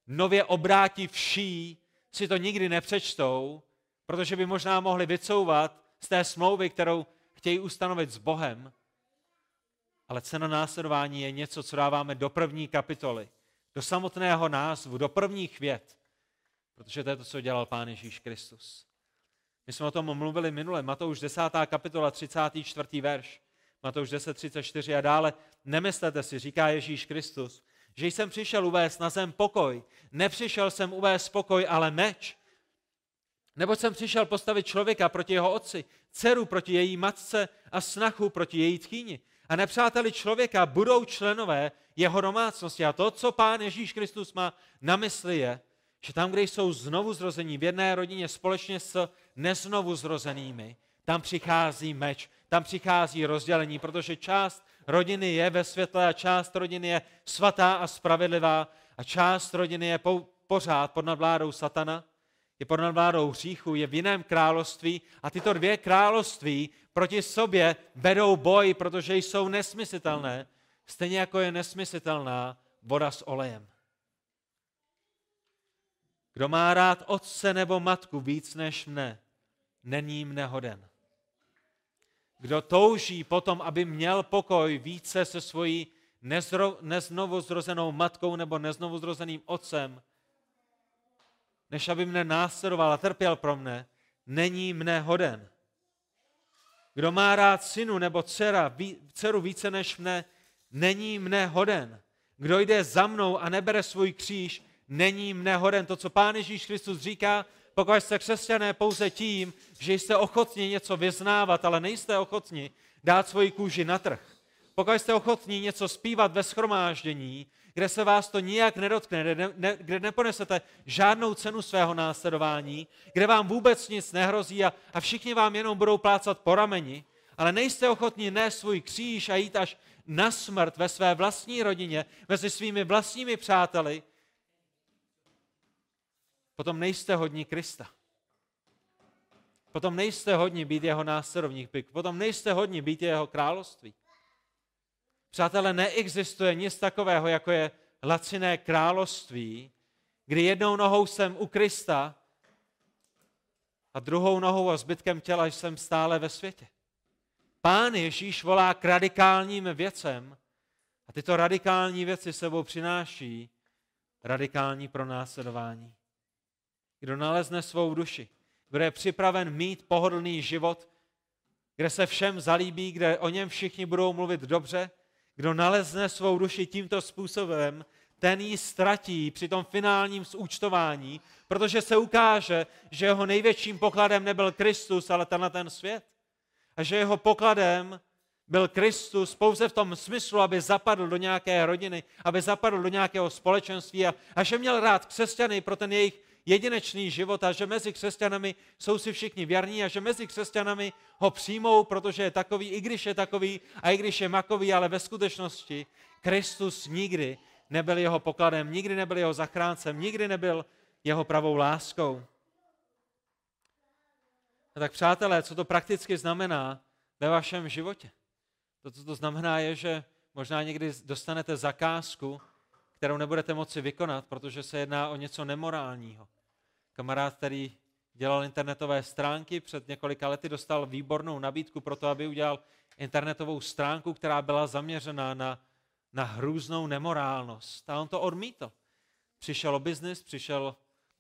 S1: nově obrátí vší si to nikdy nepřečtou, protože by možná mohli vycouvat z té smlouvy, kterou chtějí ustanovit s Bohem. Ale cena následování je něco, co dáváme do první kapitoly, do samotného názvu, do prvních vět, protože to je to, co dělal Pán Ježíš Kristus. My jsme o tom mluvili minule, Matouš 10. kapitola 34. verš, Matouš 10, 34 a dále. Nemyslete si, říká Ježíš Kristus, že jsem přišel uvést na zem pokoj. Nepřišel jsem uvést pokoj, ale meč. Nebo jsem přišel postavit člověka proti jeho otci, dceru proti její matce a snachu proti její tchýni. A nepřáteli člověka budou členové jeho domácnosti. A to, co pán Ježíš Kristus má na mysli, je, že tam, kde jsou znovu zrození v jedné rodině společně s neznovu zrozenými, tam přichází meč, tam přichází rozdělení, protože část rodiny je ve světle a část rodiny je svatá a spravedlivá a část rodiny je pořád pod nadvládou satana je pod nadvládou hříchu, je v jiném království a tyto dvě království proti sobě vedou boj, protože jsou nesmyslitelné, stejně jako je nesmyslitelná voda s olejem. Kdo má rád otce nebo matku víc než mne, není mne hoden. Kdo touží potom, aby měl pokoj více se svojí nezro, neznovuzrozenou matkou nebo neznovuzrozeným otcem, než aby mne následoval a trpěl pro mne, není mne hoden. Kdo má rád synu nebo dcera, dceru více než mne, není mne hoden. Kdo jde za mnou a nebere svůj kříž, není mne hoden. To, co Pán Ježíš Kristus říká, pokud jste křesťané pouze tím, že jste ochotni něco vyznávat, ale nejste ochotni dát svoji kůži na trh. Pokud jste ochotní něco zpívat ve schromáždění, kde se vás to nijak nedotkne, kde, ne, ne, kde neponesete žádnou cenu svého následování, kde vám vůbec nic nehrozí a, a všichni vám jenom budou plácat po rameni, ale nejste ochotní nést svůj kříž a jít až na smrt ve své vlastní rodině, mezi svými vlastními přáteli, potom nejste hodní Krista. Potom nejste hodní být jeho následovník, potom nejste hodní být jeho království. Přátelé, neexistuje nic takového, jako je laciné království, kdy jednou nohou jsem u Krista a druhou nohou a zbytkem těla jsem stále ve světě. Pán Ježíš volá k radikálním věcem a tyto radikální věci sebou přináší radikální pronásledování. Kdo nalezne svou duši, kdo je připraven mít pohodlný život, kde se všem zalíbí, kde o něm všichni budou mluvit dobře, kdo nalezne svou duši tímto způsobem, ten ji ztratí při tom finálním zúčtování, protože se ukáže, že jeho největším pokladem nebyl Kristus, ale tenhle ten svět. A že jeho pokladem byl Kristus pouze v tom smyslu, aby zapadl do nějaké rodiny, aby zapadl do nějakého společenství a, a že měl rád křesťany pro ten jejich jedinečný život a že mezi křesťanami jsou si všichni věrní a že mezi křesťanami ho přijmou, protože je takový, i když je takový a i když je makový, ale ve skutečnosti Kristus nikdy nebyl jeho pokladem, nikdy nebyl jeho zachráncem, nikdy nebyl jeho pravou láskou. A tak přátelé, co to prakticky znamená ve vašem životě? To, co to znamená, je, že možná někdy dostanete zakázku, kterou nebudete moci vykonat, protože se jedná o něco nemorálního. Kamarád, který dělal internetové stránky, před několika lety dostal výbornou nabídku pro to, aby udělal internetovou stránku, která byla zaměřená na, na hrůznou nemorálnost. A on to odmítl. Přišel o biznis, přišel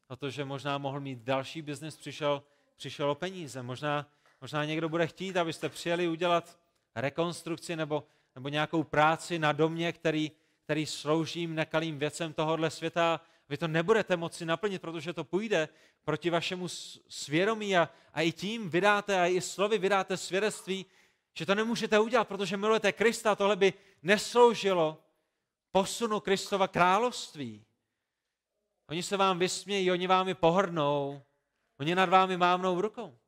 S1: o to, že možná mohl mít další biznis, přišel, přišel o peníze. Možná, možná někdo bude chtít, abyste přijeli udělat rekonstrukci nebo, nebo nějakou práci na domě, který, který slouží nekalým věcem tohohle světa vy to nebudete moci naplnit, protože to půjde proti vašemu svědomí a, a i tím vydáte, a i slovy vydáte svědectví, že to nemůžete udělat, protože milujete Krista, tohle by nesloužilo posunu Kristova království. Oni se vám vysmějí, oni vámi pohrdnou, oni nad vámi mávnou rukou.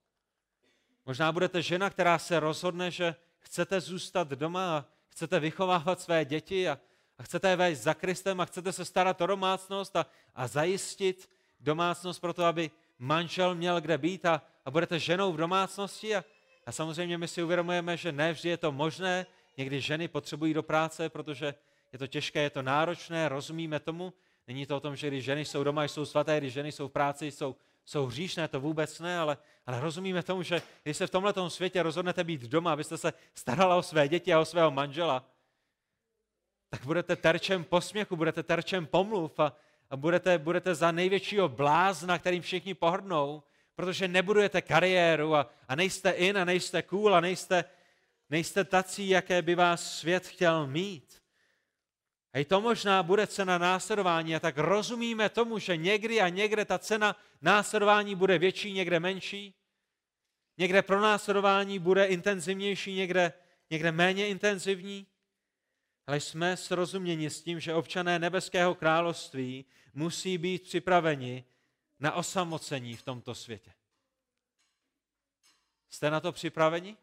S1: Možná budete žena, která se rozhodne, že chcete zůstat doma a chcete vychovávat své děti a, a chcete je vést za Kristem a chcete se starat o domácnost a, a zajistit domácnost pro to, aby manžel měl kde být a, a budete ženou v domácnosti a, a samozřejmě my si uvědomujeme, že ne vždy je to možné, někdy ženy potřebují do práce, protože je to těžké, je to náročné, rozumíme tomu. Není to o tom, že když ženy jsou doma, jsou svaté, když ženy jsou v práci, jsou, jsou hříšné, to vůbec ne, ale, ale rozumíme tomu, že když se v tomhle světě rozhodnete být doma, abyste se starala o své děti a o svého manžela, tak budete terčem posměchu, budete terčem pomluv a, a budete, budete za největšího blázna, kterým všichni pohrdnou, protože nebudujete kariéru a, a nejste in a nejste cool a nejste, nejste tací, jaké by vás svět chtěl mít. A i to možná bude cena následování a tak rozumíme tomu, že někdy a někde ta cena následování bude větší, někde menší. Někde pro následování bude intenzivnější, někde, někde méně intenzivní ale jsme srozuměni s tím, že občané nebeského království musí být připraveni na osamocení v tomto světě. Jste na to připraveni?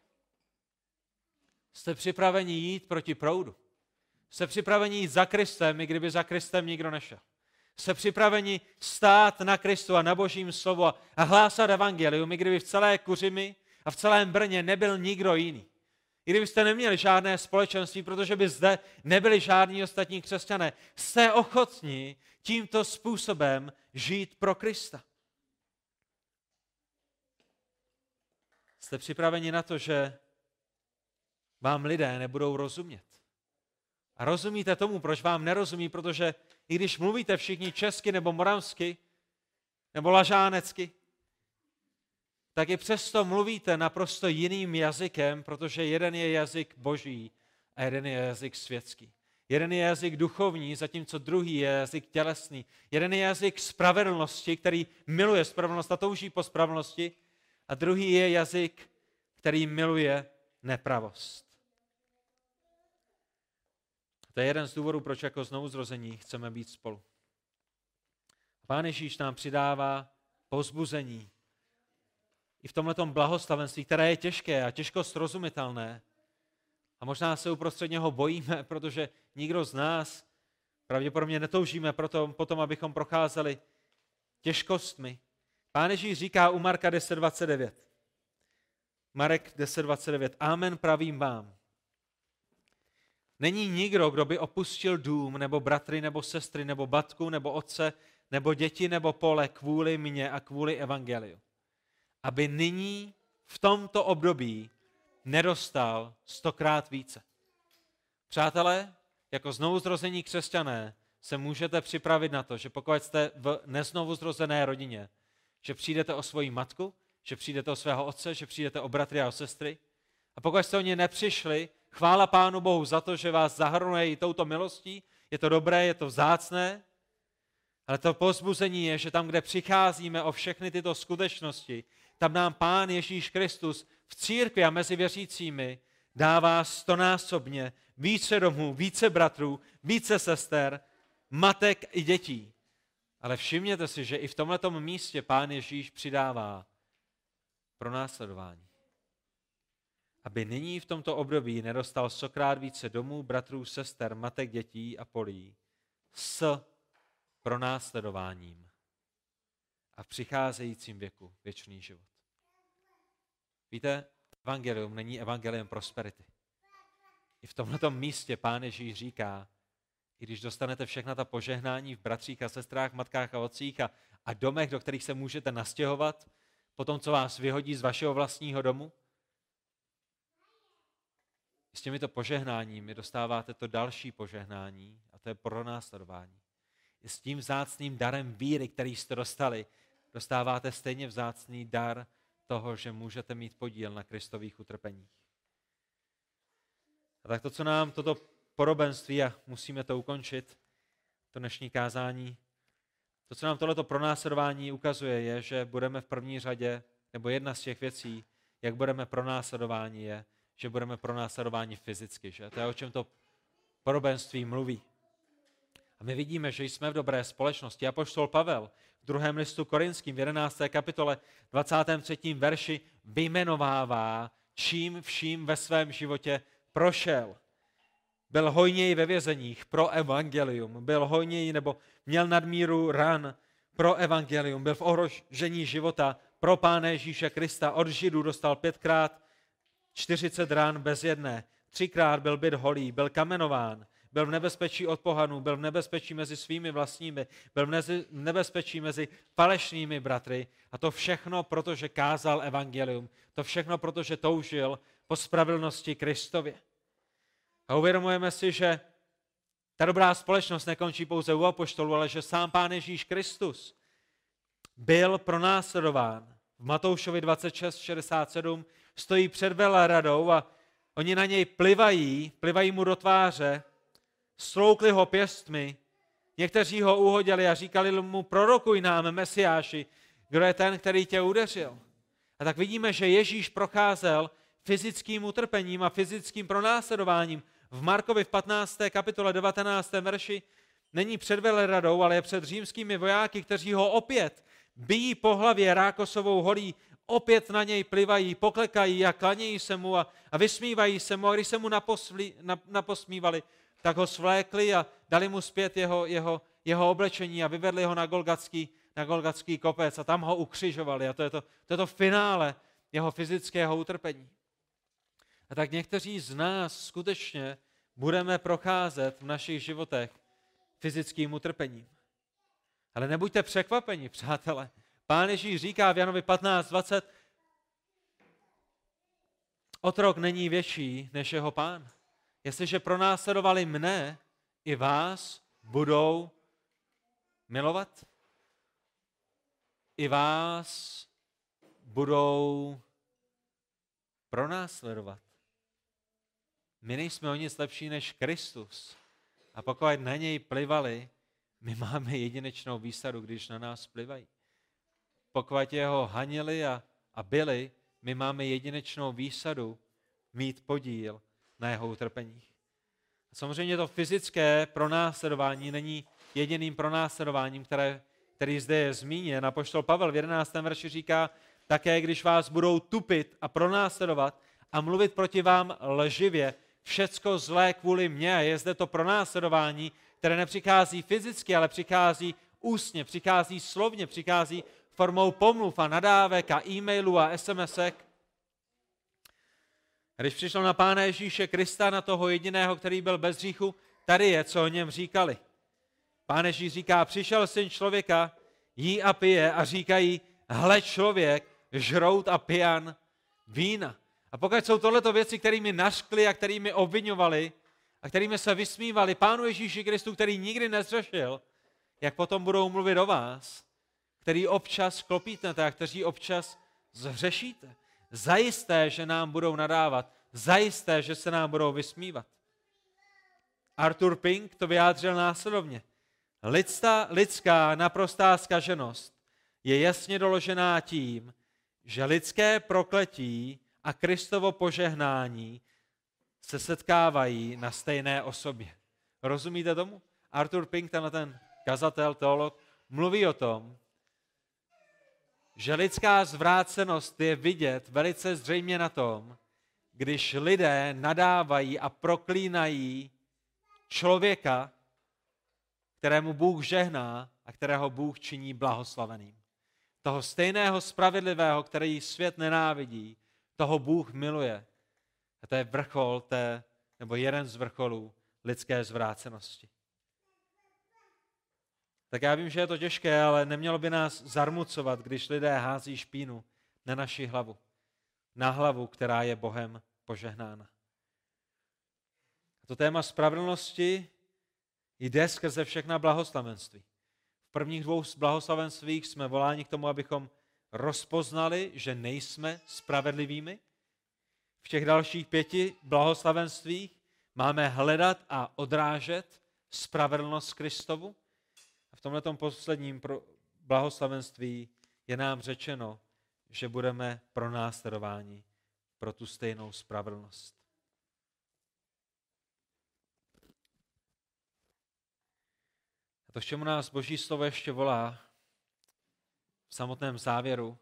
S1: Jste připraveni jít proti proudu? Jste připraveni jít za Kristem, i kdyby za Kristem nikdo nešel? Jste připraveni stát na Kristu a na Božím slovu a hlásat evangelium, i kdyby v celé Kuřimi a v celém Brně nebyl nikdo jiný? I kdybyste neměli žádné společenství, protože by zde nebyli žádní ostatní křesťané, jste ochotní tímto způsobem žít pro Krista. Jste připraveni na to, že vám lidé nebudou rozumět. A rozumíte tomu, proč vám nerozumí, protože i když mluvíte všichni česky nebo moravsky, nebo lažánecky, tak i přesto mluvíte naprosto jiným jazykem, protože jeden je jazyk boží a jeden je jazyk světský. Jeden je jazyk duchovní, zatímco druhý je jazyk tělesný. Jeden je jazyk spravedlnosti, který miluje spravedlnost a touží po spravedlnosti. A druhý je jazyk, který miluje nepravost. To je jeden z důvodů, proč jako znovuzrození chceme být spolu. Pán Ježíš nám přidává pozbuzení i v tomhle blahoslavenství, které je těžké a těžko srozumitelné. A možná se uprostřed něho bojíme, [laughs] protože nikdo z nás pravděpodobně netoužíme proto, potom, abychom procházeli těžkostmi. Pán Ježíš říká u Marka 10.29. Marek 10.29. Amen pravím vám. Není nikdo, kdo by opustil dům, nebo bratry, nebo sestry, nebo batku, nebo otce, nebo děti, nebo pole kvůli mně a kvůli evangeliu. Aby nyní v tomto období nedostal stokrát více. Přátelé, jako znovuzrození křesťané se můžete připravit na to, že pokud jste v neznovuzrozené rodině, že přijdete o svoji matku, že přijdete o svého otce, že přijdete o bratry a o sestry. A pokud jste o ně nepřišli, chvála Pánu Bohu za to, že vás zahrnuje i touto milostí, je to dobré, je to vzácné, ale to pozbuzení je, že tam, kde přicházíme o všechny tyto skutečnosti, tam nám Pán Ježíš Kristus v církvi a mezi věřícími dává stonásobně více domů, více bratrů, více sester, matek i dětí. Ale všimněte si, že i v tomto místě Pán Ježíš přidává pro následování. Aby nyní v tomto období nedostal stokrát více domů, bratrů, sester, matek, dětí a polí s pronásledováním a v přicházejícím věku věčný život. Víte, evangelium není evangelium prosperity. I v tomto místě Pán Ježíš říká, i když dostanete všechna ta požehnání v bratřích a sestrách, matkách a otcích a, a domech, do kterých se můžete nastěhovat, po tom, co vás vyhodí z vašeho vlastního domu, s těmito požehnáními dostáváte to další požehnání a to je pronásledování. I s tím vzácným darem víry, který jste dostali, dostáváte stejně vzácný dar toho, že můžete mít podíl na Kristových utrpeních. A tak to, co nám toto porobenství, a musíme to ukončit, to dnešní kázání, to, co nám tohleto pronásledování ukazuje, je, že budeme v první řadě, nebo jedna z těch věcí, jak budeme pronásledováni, je, že budeme pronásledováni fyzicky. Že? To je, o čem to porobenství mluví. A my vidíme, že jsme v dobré společnosti. Apoštol Pavel v druhém listu korinským v 11. kapitole 23. verši vyjmenovává, čím vším ve svém životě prošel. Byl hojněji ve vězeních pro evangelium, byl hojněji nebo měl nadmíru ran pro evangelium, byl v ohrožení života pro Pána Ježíše Krista. Od Židů dostal pětkrát 40 rán bez jedné. Třikrát byl byt holý, byl kamenován, byl v nebezpečí od pohanů, byl v nebezpečí mezi svými vlastními, byl v nebezpečí mezi falešnými bratry. A to všechno, protože kázal evangelium. To všechno, protože toužil po spravedlnosti Kristově. A uvědomujeme si, že ta dobrá společnost nekončí pouze u apoštolů, ale že sám Pán Ježíš Kristus byl pronásledován. V Matoušovi 26.67 stojí před veleradou a oni na něj plivají, plivají mu do tváře, stroukli ho pěstmi, někteří ho uhodili a říkali mu, prorokuj nám, Mesiáši, kdo je ten, který tě udeřil. A tak vidíme, že Ježíš procházel fyzickým utrpením a fyzickým pronásledováním. V Markovi v 15. kapitole 19. verši není před veleradou, ale je před římskými vojáky, kteří ho opět bijí po hlavě rákosovou holí, opět na něj plivají, poklekají a klanějí se mu a, a vysmívají se mu. A když se mu na, naposmívali, tak ho svlékli a dali mu zpět jeho, jeho, jeho oblečení a vyvedli ho na Golgatský, na Golgatský kopec a tam ho ukřižovali. A to je to, to je to finále jeho fyzického utrpení. A tak někteří z nás skutečně budeme procházet v našich životech fyzickým utrpením. Ale nebuďte překvapeni, přátelé. Pán Ježíš říká v Janovi 15.20, otrok není větší než jeho pán. Jestliže pronásledovali mne, i vás budou milovat. I vás budou pronásledovat. My nejsme o nic lepší než Kristus. A pokud na něj plivali, my máme jedinečnou výsadu, když na nás plivají. Pokud jeho hanili a, a byli, my máme jedinečnou výsadu mít podíl na jeho utrpeních. Samozřejmě to fyzické pronásledování není jediným pronásledováním, které, který zde je zmíněn. poštol Pavel v 11. verši říká, také když vás budou tupit a pronásledovat a mluvit proti vám lživě, všecko zlé kvůli mně. A je zde to pronásledování, které nepřichází fyzicky, ale přichází ústně, přichází slovně, přichází formou pomluv a nadávek a e-mailů a SMSek. Když přišlo na Pána Ježíše Krista, na toho jediného, který byl bez hříchu, tady je, co o něm říkali. Pán Ježíš říká, přišel syn člověka, jí a pije a říkají, hle člověk, žrout a pijan vína. A pokud jsou tohleto věci, kterými naškli a kterými obvinovali a kterými se vysmívali Pánu Ježíši Kristu, který nikdy nezřešil, jak potom budou mluvit o vás, který občas klopítnete a kteří občas zhřešíte. Zajisté, že nám budou nadávat, zajisté, že se nám budou vysmívat. Arthur Pink to vyjádřil následovně. Lidská, lidská naprostá skaženost je jasně doložená tím, že lidské prokletí a Kristovo požehnání se setkávají na stejné osobě. Rozumíte tomu? Arthur Pink, tenhle ten kazatel, teolog, mluví o tom, že lidská zvrácenost je vidět velice zřejmě na tom, když lidé nadávají a proklínají člověka, kterému Bůh žehná a kterého Bůh činí blahoslaveným. Toho stejného spravedlivého, který svět nenávidí, toho Bůh miluje. A to je vrchol té, nebo jeden z vrcholů lidské zvrácenosti. Tak já vím, že je to těžké, ale nemělo by nás zarmucovat, když lidé hází špínu na naši hlavu. Na hlavu, která je Bohem požehnána. To téma spravedlnosti jde skrze všechna blahoslavenství. V prvních dvou blahoslavenstvích jsme voláni k tomu, abychom rozpoznali, že nejsme spravedlivými. V těch dalších pěti blahoslavenstvích máme hledat a odrážet spravedlnost Kristovu. A v tomto posledním blahoslavenství je nám řečeno, že budeme pronásledováni pro tu stejnou spravedlnost. A to, čemu nás Boží slovo ještě volá, v samotném závěru,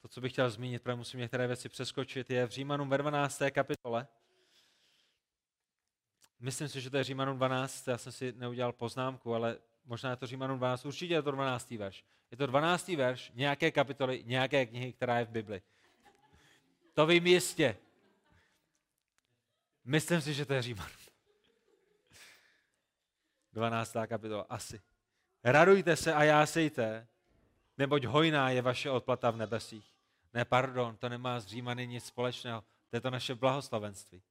S1: to, co bych chtěl zmínit, protože musím některé věci přeskočit, je v Římanům ve 12. kapitole. Myslím si, že to je Římanům 12, já jsem si neudělal poznámku, ale možná je to Římanům 12, určitě je to 12. verš. Je to 12. verš nějaké kapitoly, nějaké knihy, která je v Bibli. To vím jistě. Myslím si, že to je Říman. 12. kapitola, asi. Radujte se a jásejte, neboť hojná je vaše odplata v nebesích. Ne, pardon, to nemá s Římany nic společného. To je to naše blahoslavenství.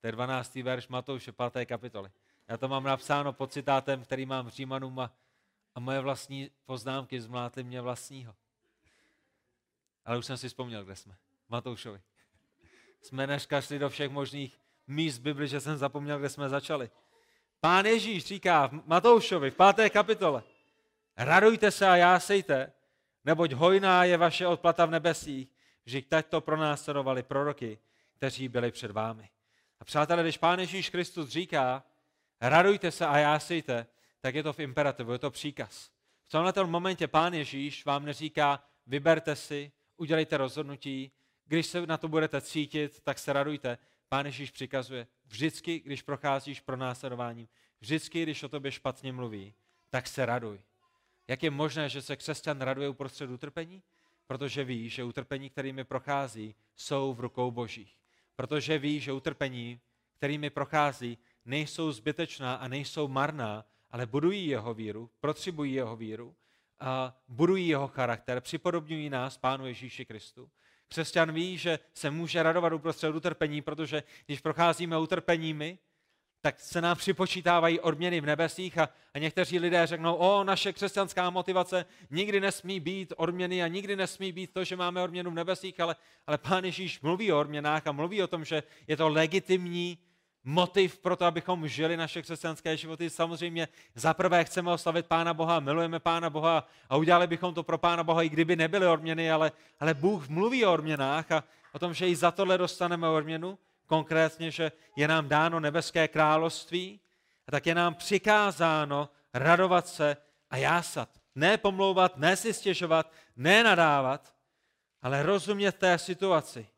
S1: To je 12. verš Matouše 5. kapitoly. Já to mám napsáno pod citátem, který mám v Římanům a, a moje vlastní poznámky zmlátly mě vlastního. Ale už jsem si vzpomněl, kde jsme. Matoušovi. Jsme dneska šli do všech možných míst Bibli, že jsem zapomněl, kde jsme začali. Pán Ježíš říká v Matoušovi v páté kapitole, radujte se a jásejte, neboť hojná je vaše odplata v nebesích, že tak to pronásledovali proroky, kteří byli před vámi. A přátelé, když Pán Ježíš Kristus říká, radujte se a jásejte, tak je to v imperativu, je to příkaz. V tomhle momentě Pán Ježíš vám neříká, vyberte si, udělejte rozhodnutí, když se na to budete cítit, tak se radujte. Pán Ježíš přikazuje, vždycky, když procházíš pro následováním, vždycky, když o tobě špatně mluví, tak se raduj. Jak je možné, že se křesťan raduje uprostřed utrpení? Protože ví, že utrpení, kterými prochází, jsou v rukou božích. Protože ví, že utrpení, kterými prochází, nejsou zbytečná a nejsou marná, ale budují jeho víru, protřibují jeho víru, a budují jeho charakter, připodobňují nás Pánu Ježíši Kristu. Křesťan ví, že se může radovat uprostřed utrpení, protože když procházíme utrpeními, tak se nám připočítávají odměny v nebesích a, a někteří lidé řeknou, o, naše křesťanská motivace nikdy nesmí být odměny a nikdy nesmí být to, že máme odměnu v nebesích, ale, ale Pán Ježíš mluví o odměnách a mluví o tom, že je to legitimní motiv pro to, abychom žili naše křesťanské životy. Samozřejmě za prvé chceme oslavit Pána Boha, milujeme Pána Boha a udělali bychom to pro Pána Boha, i kdyby nebyly odměny, ale, ale Bůh mluví o odměnách a o tom, že i za tohle dostaneme odměnu konkrétně, že je nám dáno nebeské království, a tak je nám přikázáno radovat se a jásat. Ne pomlouvat, ne si stěžovat, ne nadávat, ale rozumět té situaci.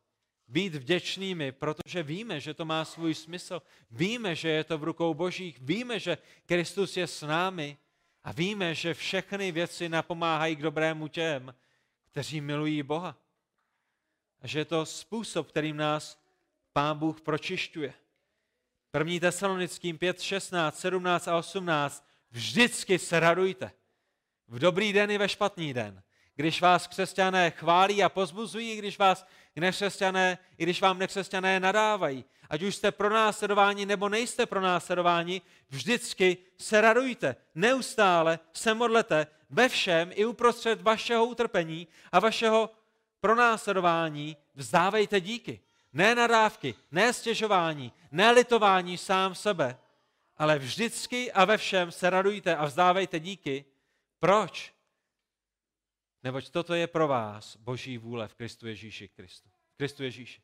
S1: Být vděčnými, protože víme, že to má svůj smysl. Víme, že je to v rukou božích. Víme, že Kristus je s námi. A víme, že všechny věci napomáhají k dobrému těm, kteří milují Boha. A že je to způsob, kterým nás Pán Bůh pročišťuje. První tesalonickým 5, 16, 17 a 18. Vždycky se radujte. V dobrý den i ve špatný den. Když vás křesťané chválí a pozbuzují, když vás nekřesťané, i když vám nekřesťané nadávají. Ať už jste pronásledováni nebo nejste pronásledováni, vždycky se radujte. Neustále se modlete ve všem i uprostřed vašeho utrpení a vašeho pronásledování vzdávejte díky. Ne nadávky, ne stěžování, ne litování sám sebe, ale vždycky a ve všem se radujte a vzdávejte díky. Proč? Neboť toto je pro vás boží vůle v Kristu Ježíši Kristu. V Kristu Ježíši.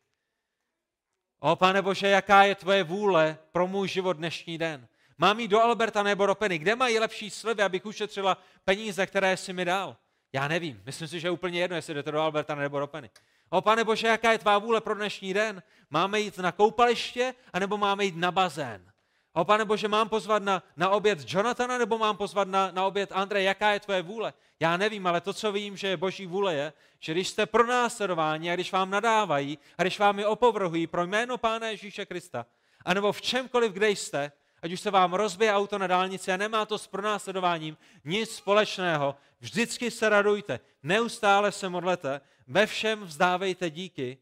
S1: O pane Bože, jaká je tvoje vůle pro můj život dnešní den? Mám jít do Alberta nebo do Penny? Kde mají lepší slivy, abych ušetřila peníze, které jsi mi dal? Já nevím. Myslím si, že je úplně jedno, jestli jdete do Alberta nebo do Penny. O pane Bože, jaká je tvá vůle pro dnešní den? Máme jít na koupaliště, anebo máme jít na bazén? O pane Bože, mám pozvat na, na oběd Jonathana, nebo mám pozvat na, na oběd Andreje? Jaká je tvoje vůle? Já nevím, ale to, co vím, že je boží vůle, je, že když jste pronásledováni a když vám nadávají a když vám je opovrhují pro jméno Pána Ježíše Krista, anebo v čemkoliv, kde jste, ať už se vám rozbije auto na dálnici a nemá to s pronásledováním nic společného, vždycky se radujte, neustále se modlete, ve všem vzdávejte díky,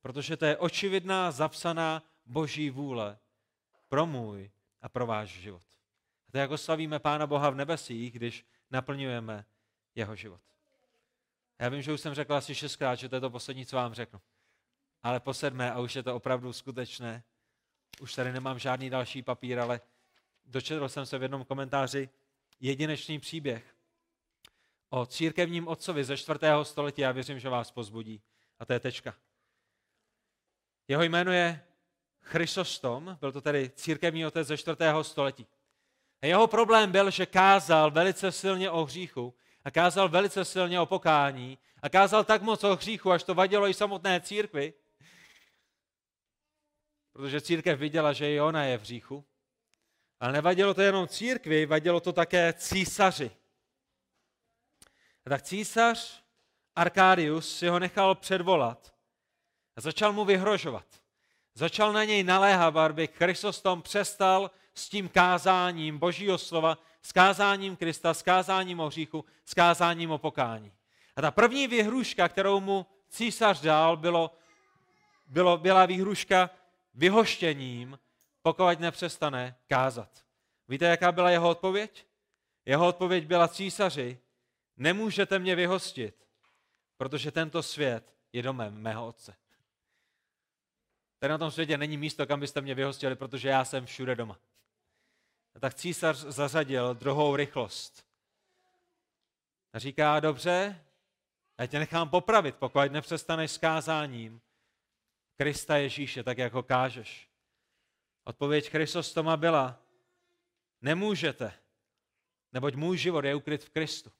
S1: protože to je očividná, zapsaná boží vůle pro můj a pro váš život. A to jako slavíme Pána Boha v nebesích, když naplňujeme jeho život. Já vím, že už jsem řekl asi šestkrát, že to je to poslední, co vám řeknu. Ale po sedmé, a už je to opravdu skutečné, už tady nemám žádný další papír, ale dočetl jsem se v jednom komentáři jedinečný příběh o církevním otcovi ze čtvrtého století. Já věřím, že vás pozbudí. A to je tečka. Jeho jméno je Chrysostom, byl to tedy církevní otec ze čtvrtého století. A jeho problém byl, že kázal velice silně o hříchu a kázal velice silně o pokání a kázal tak moc o hříchu, až to vadilo i samotné církvi, protože církev viděla, že i ona je v hříchu. Ale nevadilo to jenom církvi, vadilo to také císaři. A tak císař Arkádius si ho nechal předvolat a začal mu vyhrožovat. Začal na něj naléhat, aby Chrisostom přestal s tím kázáním Božího slova, s kázáním Krista, s kázáním o hříchu, s kázáním o pokání. A ta první vyhruška, kterou mu císař dal, bylo, bylo, byla výhruška vyhoštěním, pokud nepřestane kázat. Víte, jaká byla jeho odpověď? Jeho odpověď byla císaři, nemůžete mě vyhostit, protože tento svět je domem mého otce. Tady na tom světě není místo, kam byste mě vyhostili, protože já jsem všude doma. A tak císař zařadil druhou rychlost. A říká, dobře, já tě nechám popravit, pokud nepřestaneš s kázáním Krista Ježíše, tak jako kážeš. Odpověď Christostoma byla, nemůžete, neboť můj život je ukryt v Kristu.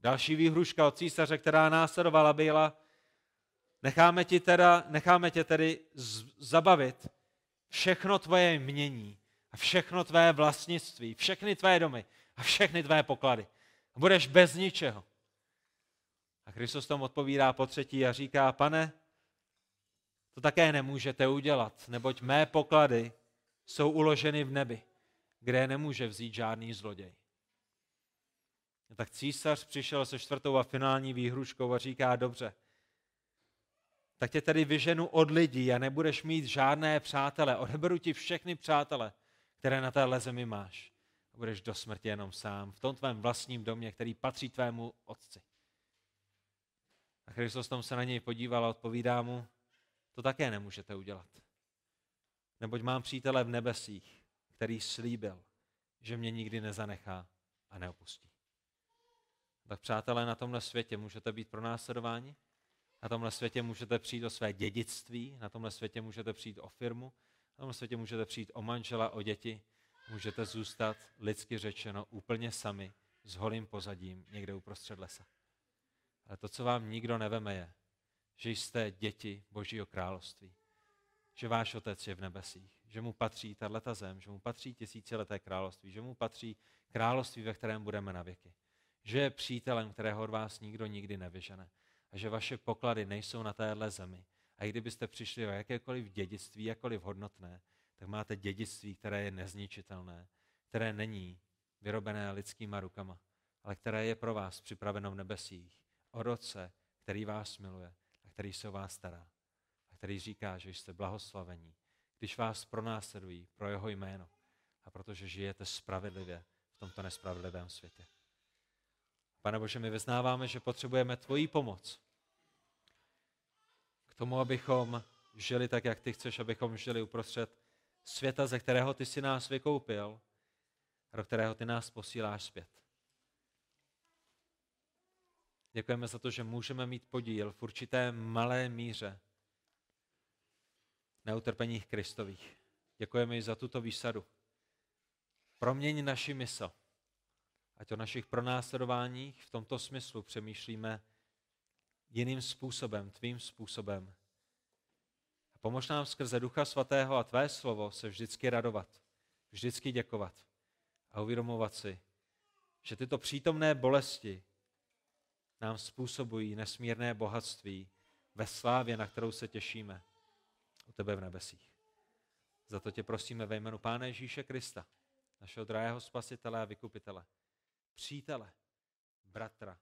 S1: Další výhruška od císaře, která následovala, byla, necháme, ti teda, necháme tě tedy zabavit všechno tvoje mění a všechno tvé vlastnictví, všechny tvé domy a všechny tvé poklady. A budeš bez ničeho. A Kristus tomu odpovídá po třetí a říká, pane, to také nemůžete udělat, neboť mé poklady jsou uloženy v nebi, kde nemůže vzít žádný zloděj. A tak císař přišel se čtvrtou a finální výhruškou a říká, dobře, tak tě tedy vyženu od lidí a nebudeš mít žádné přátele. Odeberu ti všechny přátele, které na téhle zemi máš. A budeš do smrti jenom sám, v tom tvém vlastním domě, který patří tvému otci. A Kristus tom se na něj podíval a odpovídá mu, to také nemůžete udělat. Neboť mám přítele v nebesích, který slíbil, že mě nikdy nezanechá a neopustí. Tak přátelé, na tomhle světě můžete být pronásledováni, na tomhle světě můžete přijít o své dědictví, na tomhle světě můžete přijít o firmu, na tomhle světě můžete přijít o manžela, o děti, můžete zůstat, lidsky řečeno, úplně sami, s holým pozadím, někde uprostřed lesa. Ale to, co vám nikdo neveme, je, že jste děti Božího království. Že váš otec je v nebesích, že mu patří tato zem, že mu patří tisícileté království, že mu patří království, ve kterém budeme na věky. Že je přítelem, kterého od vás nikdo nikdy nevyžene. A že vaše poklady nejsou na téhle zemi. A i kdybyste přišli o jakékoliv dědictví, jakkoliv hodnotné, tak máte dědictví, které je nezničitelné, které není vyrobené lidskýma rukama, ale které je pro vás připraveno v nebesích. O roce, který vás miluje a který se o vás stará. A který říká, že jste blahoslavení, když vás pronásledují pro jeho jméno a protože žijete spravedlivě v tomto nespravedlivém světě. Pane Bože, my vyznáváme, že potřebujeme tvoji pomoc k tomu, abychom žili tak, jak ty chceš, abychom žili uprostřed světa, ze kterého ty si nás vykoupil a do kterého ty nás posíláš zpět. Děkujeme za to, že můžeme mít podíl v určité malé míře na utrpeních Kristových. Děkujeme i za tuto výsadu. Proměň naši mysl. Ať o našich pronásledováních v tomto smyslu přemýšlíme jiným způsobem, tvým způsobem. A pomož nám skrze Ducha Svatého a tvé slovo se vždycky radovat, vždycky děkovat a uvědomovat si, že tyto přítomné bolesti nám způsobují nesmírné bohatství ve slávě, na kterou se těšíme u tebe v nebesích. Za to tě prosíme ve jménu Pána Ježíše Krista, našeho drahého spasitele a vykupitele, přítele, bratra